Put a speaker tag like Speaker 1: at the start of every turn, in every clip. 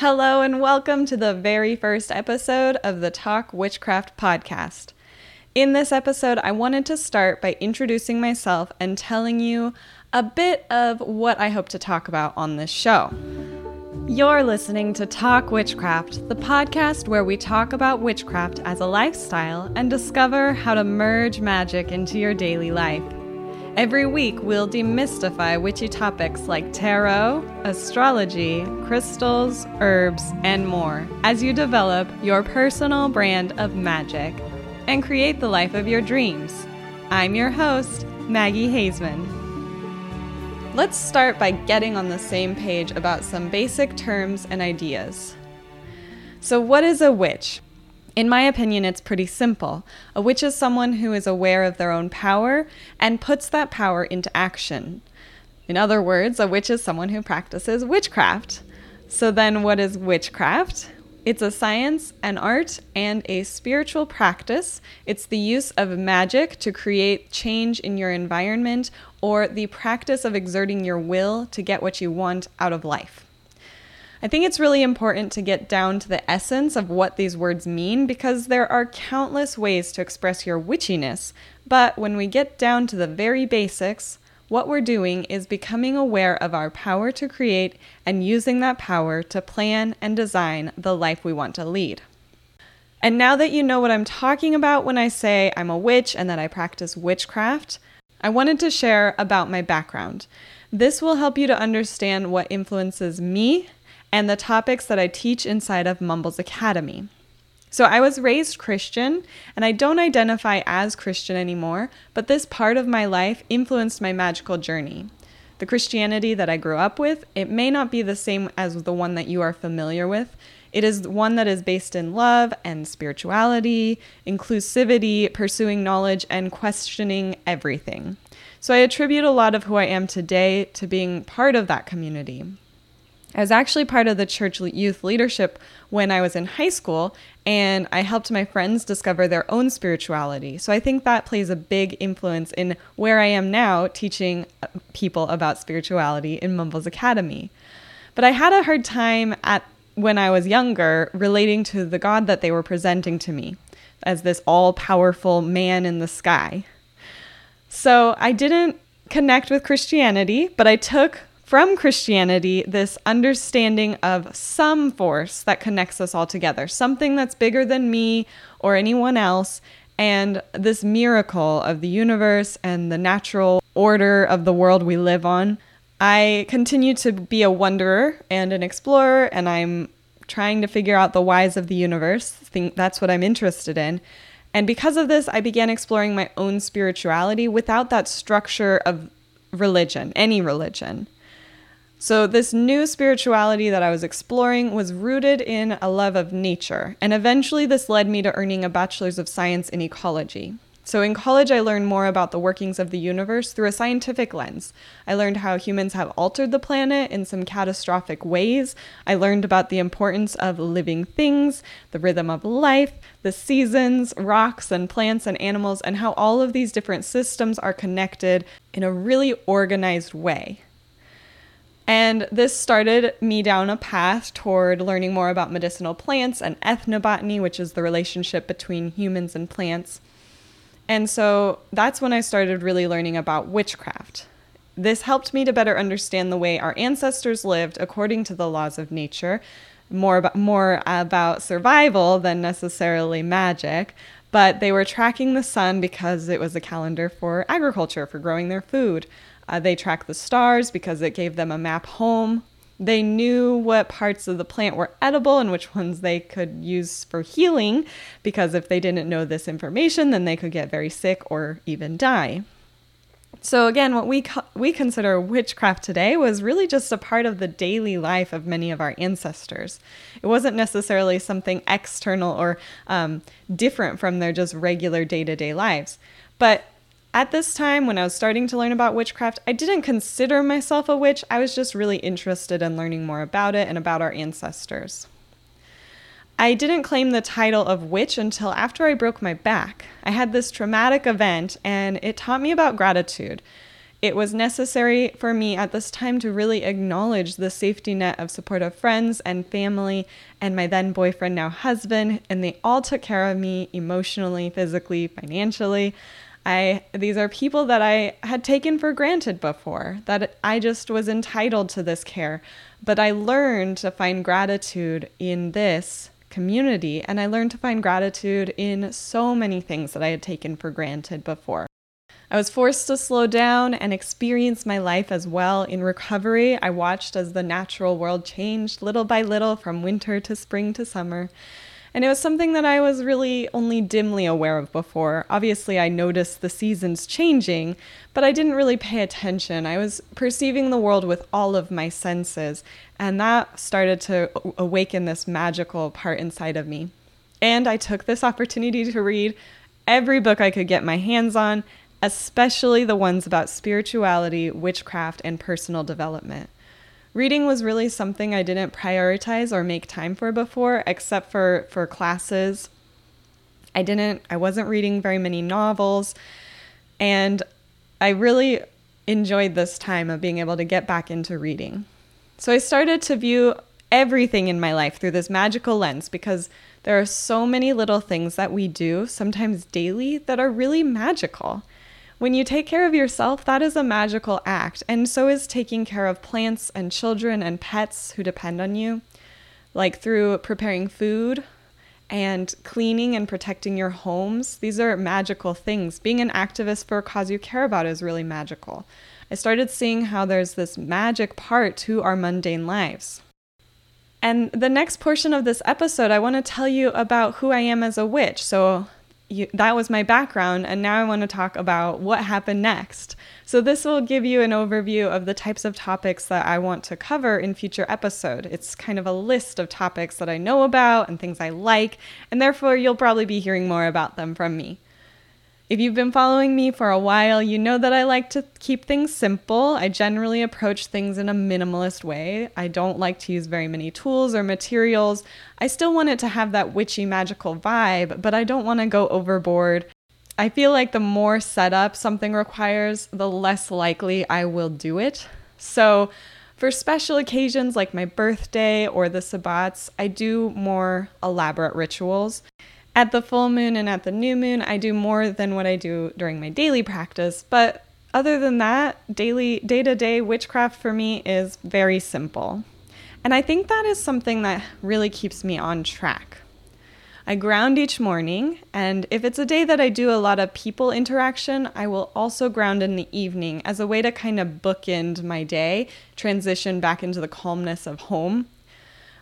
Speaker 1: Hello, and welcome to the very first episode of the Talk Witchcraft podcast. In this episode, I wanted to start by introducing myself and telling you a bit of what I hope to talk about on this show. You're listening to Talk Witchcraft, the podcast where we talk about witchcraft as a lifestyle and discover how to merge magic into your daily life. Every week, we'll demystify witchy topics like tarot, astrology, crystals, herbs, and more as you develop your personal brand of magic and create the life of your dreams. I'm your host, Maggie Hazeman. Let's start by getting on the same page about some basic terms and ideas. So, what is a witch? In my opinion, it's pretty simple. A witch is someone who is aware of their own power and puts that power into action. In other words, a witch is someone who practices witchcraft. So, then what is witchcraft? It's a science, an art, and a spiritual practice. It's the use of magic to create change in your environment or the practice of exerting your will to get what you want out of life. I think it's really important to get down to the essence of what these words mean because there are countless ways to express your witchiness, but when we get down to the very basics, what we're doing is becoming aware of our power to create and using that power to plan and design the life we want to lead. And now that you know what I'm talking about when I say I'm a witch and that I practice witchcraft, I wanted to share about my background. This will help you to understand what influences me and the topics that I teach inside of Mumbles Academy. So I was raised Christian, and I don't identify as Christian anymore, but this part of my life influenced my magical journey. The Christianity that I grew up with, it may not be the same as the one that you are familiar with. It is one that is based in love and spirituality, inclusivity, pursuing knowledge, and questioning everything. So I attribute a lot of who I am today to being part of that community. I was actually part of the church youth leadership when I was in high school, and I helped my friends discover their own spirituality. So I think that plays a big influence in where I am now teaching uh, people about spirituality in Mumbles Academy. But I had a hard time at when I was younger relating to the God that they were presenting to me as this all powerful man in the sky. So I didn't connect with Christianity, but I took from Christianity this understanding of some force that connects us all together, something that's bigger than me or anyone else, and this miracle of the universe and the natural order of the world we live on. I continue to be a wanderer and an explorer, and I'm trying to figure out the whys of the universe. Think that's what I'm interested in. And because of this, I began exploring my own spirituality without that structure of religion, any religion. So, this new spirituality that I was exploring was rooted in a love of nature, and eventually this led me to earning a Bachelor's of Science in Ecology. So, in college, I learned more about the workings of the universe through a scientific lens. I learned how humans have altered the planet in some catastrophic ways. I learned about the importance of living things, the rhythm of life, the seasons, rocks and plants and animals, and how all of these different systems are connected in a really organized way. And this started me down a path toward learning more about medicinal plants and ethnobotany, which is the relationship between humans and plants. And so that's when I started really learning about witchcraft. This helped me to better understand the way our ancestors lived according to the laws of nature, more about, more about survival than necessarily magic. But they were tracking the sun because it was a calendar for agriculture, for growing their food. Uh, they tracked the stars because it gave them a map home. They knew what parts of the plant were edible and which ones they could use for healing because if they didn't know this information, then they could get very sick or even die. So again, what we co- we consider witchcraft today was really just a part of the daily life of many of our ancestors. It wasn't necessarily something external or um, different from their just regular day to day lives. But at this time, when I was starting to learn about witchcraft, I didn't consider myself a witch. I was just really interested in learning more about it and about our ancestors. I didn't claim the title of witch until after I broke my back. I had this traumatic event, and it taught me about gratitude. It was necessary for me at this time to really acknowledge the safety net of supportive friends and family and my then boyfriend, now husband, and they all took care of me emotionally, physically, financially. I these are people that I had taken for granted before, that I just was entitled to this care. But I learned to find gratitude in this community and I learned to find gratitude in so many things that I had taken for granted before. I was forced to slow down and experience my life as well. In recovery, I watched as the natural world changed little by little from winter to spring to summer. And it was something that I was really only dimly aware of before. Obviously, I noticed the seasons changing, but I didn't really pay attention. I was perceiving the world with all of my senses, and that started to awaken this magical part inside of me. And I took this opportunity to read every book I could get my hands on especially the ones about spirituality, witchcraft, and personal development. Reading was really something I didn't prioritize or make time for before, except for, for classes. I didn't, I wasn't reading very many novels, and I really enjoyed this time of being able to get back into reading. So I started to view everything in my life through this magical lens because there are so many little things that we do, sometimes daily, that are really magical. When you take care of yourself, that is a magical act, and so is taking care of plants and children and pets who depend on you, like through preparing food and cleaning and protecting your homes. These are magical things. Being an activist for a cause you care about is really magical. I started seeing how there's this magic part to our mundane lives. And the next portion of this episode, I want to tell you about who I am as a witch. So, you, that was my background, and now I want to talk about what happened next. So this will give you an overview of the types of topics that I want to cover in future episode. It's kind of a list of topics that I know about and things I like, and therefore you'll probably be hearing more about them from me. If you've been following me for a while, you know that I like to keep things simple. I generally approach things in a minimalist way. I don't like to use very many tools or materials. I still want it to have that witchy magical vibe, but I don't want to go overboard. I feel like the more setup something requires, the less likely I will do it. So, for special occasions like my birthday or the Sabbats, I do more elaborate rituals. At the full moon and at the new moon, I do more than what I do during my daily practice, but other than that, daily day to day witchcraft for me is very simple. And I think that is something that really keeps me on track. I ground each morning, and if it's a day that I do a lot of people interaction, I will also ground in the evening as a way to kind of bookend my day, transition back into the calmness of home.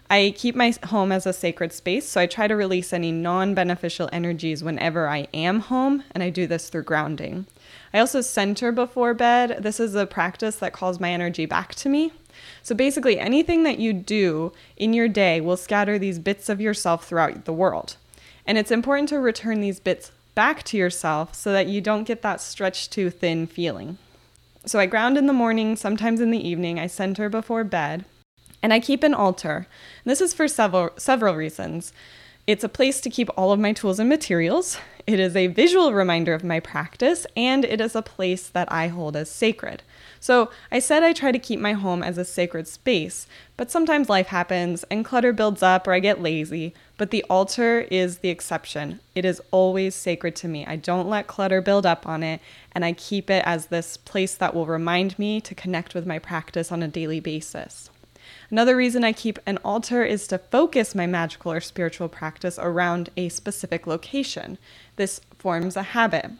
Speaker 1: I keep my home as a sacred space, so I try to release any non beneficial energies whenever I am home, and I do this through grounding. I also center before bed. This is a practice that calls my energy back to me. So basically, anything that you do in your day will scatter these bits of yourself throughout the world. And it's important to return these bits back to yourself so that you don't get that stretched too thin feeling. So I ground in the morning, sometimes in the evening. I center before bed. And I keep an altar. This is for several several reasons. It's a place to keep all of my tools and materials. It is a visual reminder of my practice, and it is a place that I hold as sacred. So, I said I try to keep my home as a sacred space, but sometimes life happens and clutter builds up or I get lazy. But the altar is the exception. It is always sacred to me. I don't let clutter build up on it, and I keep it as this place that will remind me to connect with my practice on a daily basis. Another reason I keep an altar is to focus my magical or spiritual practice around a specific location. This forms a habit.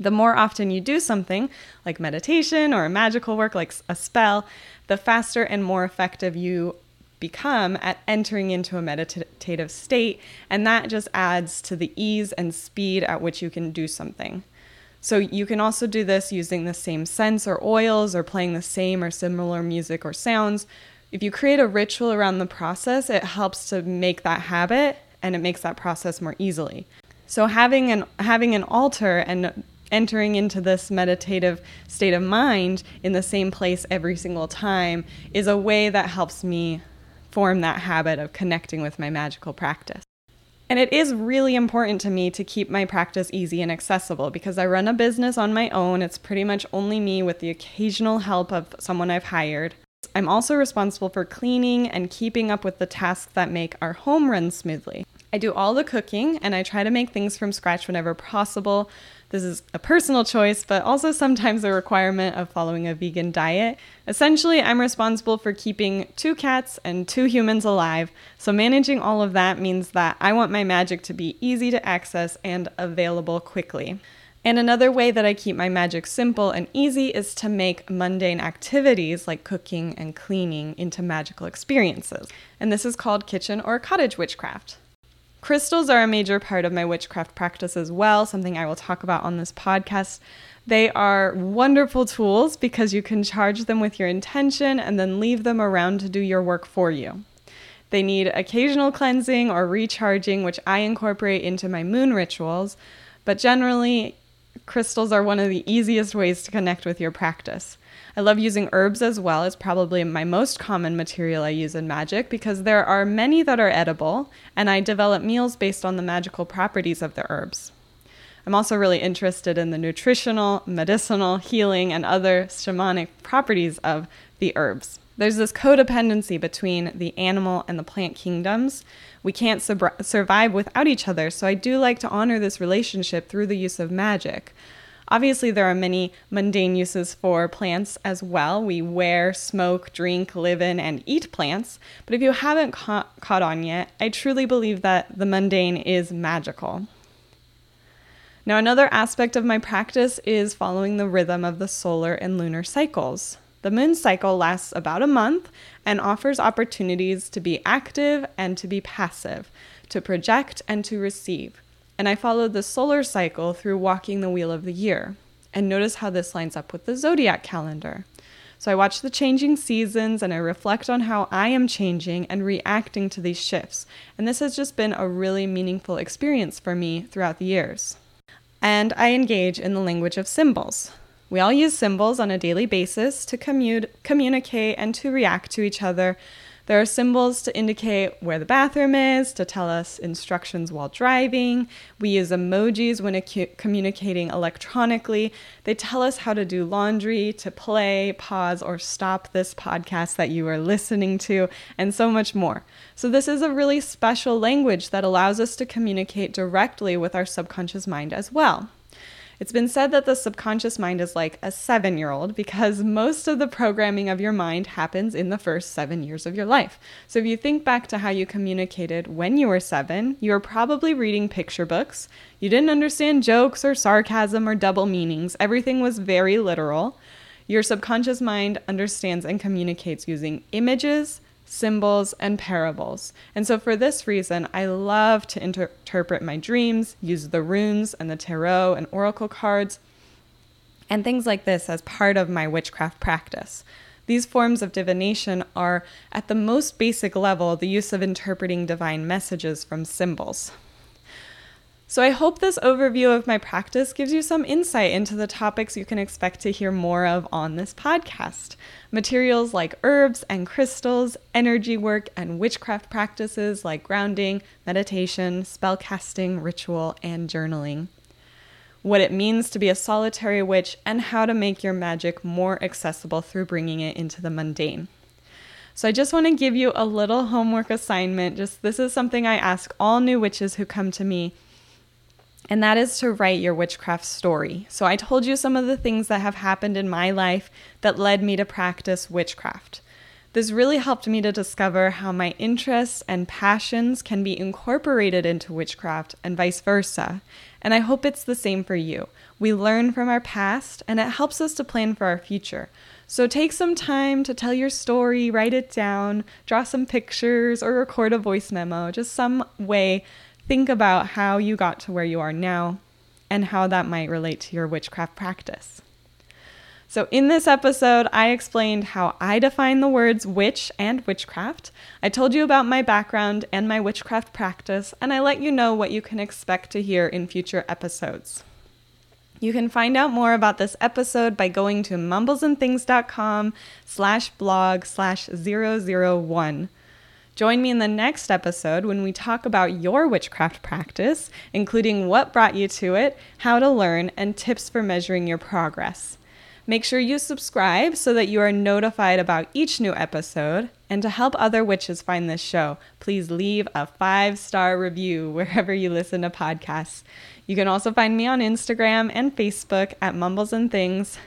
Speaker 1: The more often you do something, like meditation or a magical work like a spell, the faster and more effective you become at entering into a meditative state, and that just adds to the ease and speed at which you can do something. So you can also do this using the same scents or oils or playing the same or similar music or sounds if you create a ritual around the process, it helps to make that habit and it makes that process more easily. So having an having an altar and entering into this meditative state of mind in the same place every single time is a way that helps me form that habit of connecting with my magical practice. And it is really important to me to keep my practice easy and accessible because I run a business on my own. It's pretty much only me with the occasional help of someone I've hired. I'm also responsible for cleaning and keeping up with the tasks that make our home run smoothly. I do all the cooking and I try to make things from scratch whenever possible. This is a personal choice, but also sometimes a requirement of following a vegan diet. Essentially, I'm responsible for keeping two cats and two humans alive, so managing all of that means that I want my magic to be easy to access and available quickly. And another way that I keep my magic simple and easy is to make mundane activities like cooking and cleaning into magical experiences. And this is called kitchen or cottage witchcraft. Crystals are a major part of my witchcraft practice as well, something I will talk about on this podcast. They are wonderful tools because you can charge them with your intention and then leave them around to do your work for you. They need occasional cleansing or recharging, which I incorporate into my moon rituals, but generally, crystals are one of the easiest ways to connect with your practice. I love using herbs as well. It's probably my most common material I use in magic because there are many that are edible, and I develop meals based on the magical properties of the herbs. I'm also really interested in the nutritional, medicinal, healing, and other shamanic properties of the herbs. There's this codependency between the animal and the plant kingdoms. We can't sub- survive without each other, so I do like to honor this relationship through the use of magic. Obviously, there are many mundane uses for plants as well. We wear, smoke, drink, live in, and eat plants. But if you haven't ca- caught on yet, I truly believe that the mundane is magical. Now, another aspect of my practice is following the rhythm of the solar and lunar cycles. The moon cycle lasts about a month and offers opportunities to be active and to be passive, to project and to receive and I followed the solar cycle through walking the wheel of the year. And notice how this lines up with the zodiac calendar. So I watch the changing seasons and I reflect on how I am changing and reacting to these shifts. And this has just been a really meaningful experience for me throughout the years. And I engage in the language of symbols. We all use symbols on a daily basis to commu- communicate and to react to each other there are symbols to indicate where the bathroom is, to tell us instructions while driving. We use emojis when acu- communicating electronically. They tell us how to do laundry, to play, pause, or stop this podcast that you are listening to, and so much more. So, this is a really special language that allows us to communicate directly with our subconscious mind as well. It's been said that the subconscious mind is like a seven year old because most of the programming of your mind happens in the first seven years of your life. So if you think back to how you communicated when you were seven, you were probably reading picture books. You didn't understand jokes or sarcasm or double meanings, everything was very literal. Your subconscious mind understands and communicates using images, symbols, and parables. And so, for this reason, I love to inter- interpret my dreams, use the runes and the tarot and oracle cards, and things like this as part of my witchcraft practice. These forms of divination are, at the most basic level, the use of interpreting divine messages from symbols. So, I hope this overview of my practice gives you some insight into the topics you can expect to hear more of on this podcast. Materials like herbs and crystals, energy work, and witchcraft practices like grounding, meditation, spell casting, ritual, and journaling. What it means to be a solitary witch, and how to make your magic more accessible through bringing it into the mundane. So I just want to give you a little homework assignment. Just this is something I ask all new witches who come to me and that is to write your witchcraft story. So, I told you some of the things that have happened in my life that led me to practice witchcraft. This really helped me to discover how my interests and passions can be incorporated into witchcraft and vice versa. And I hope it's the same for you. We learn from our past and it helps us to plan for our future. So take some time to tell your story, write it down, draw some pictures, or record a voice memo, just some way think about how you got to where you are now and how that might relate to your witchcraft practice. So, in this episode, I explained how I define the words witch and witchcraft. I told you about my background and my witchcraft practice, and I let you know what you can expect to hear in future episodes. You can find out more about this episode by going to mumblesandthings.com slash blog slash 001. Join me in the next episode when we talk about your witchcraft practice, including what brought you to it, how to learn, and tips for measuring your progress. Make sure you subscribe so that you are notified about each new episode. And to help other witches find this show, please leave a five star review wherever you listen to podcasts. You can also find me on Instagram and Facebook at Mumbles and Things.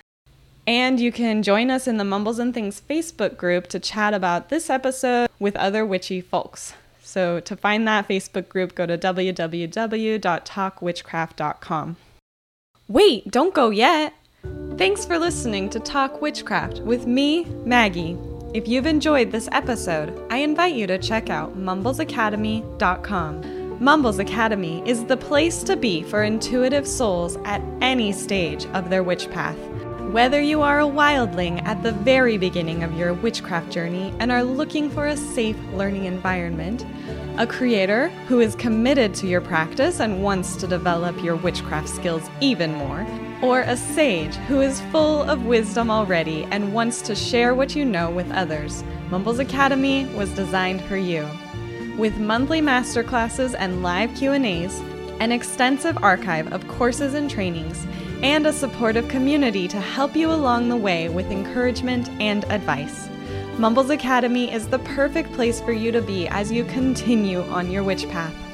Speaker 1: And you can join us in the Mumbles and Things Facebook group to chat about this episode with other witchy folks. So to find that Facebook group, go to www.talkwitchcraft.com. Wait, don't go yet! Thanks for listening to Talk Witchcraft with me, Maggie. If you've enjoyed this episode, I invite you to check out mumblesacademy.com. Mumbles Academy is the place to be for intuitive souls at any stage of their witch path. Whether you are a wildling at the very beginning of your witchcraft journey and are looking for a safe learning environment, a creator who is committed to your practice and wants to develop your witchcraft skills even more, or a sage who is full of wisdom already and wants to share what you know with others, Mumbles Academy was designed for you. With monthly masterclasses and live Q&As, an extensive archive of courses and trainings, and a supportive community to help you along the way with encouragement and advice. Mumbles Academy is the perfect place for you to be as you continue on your witch path.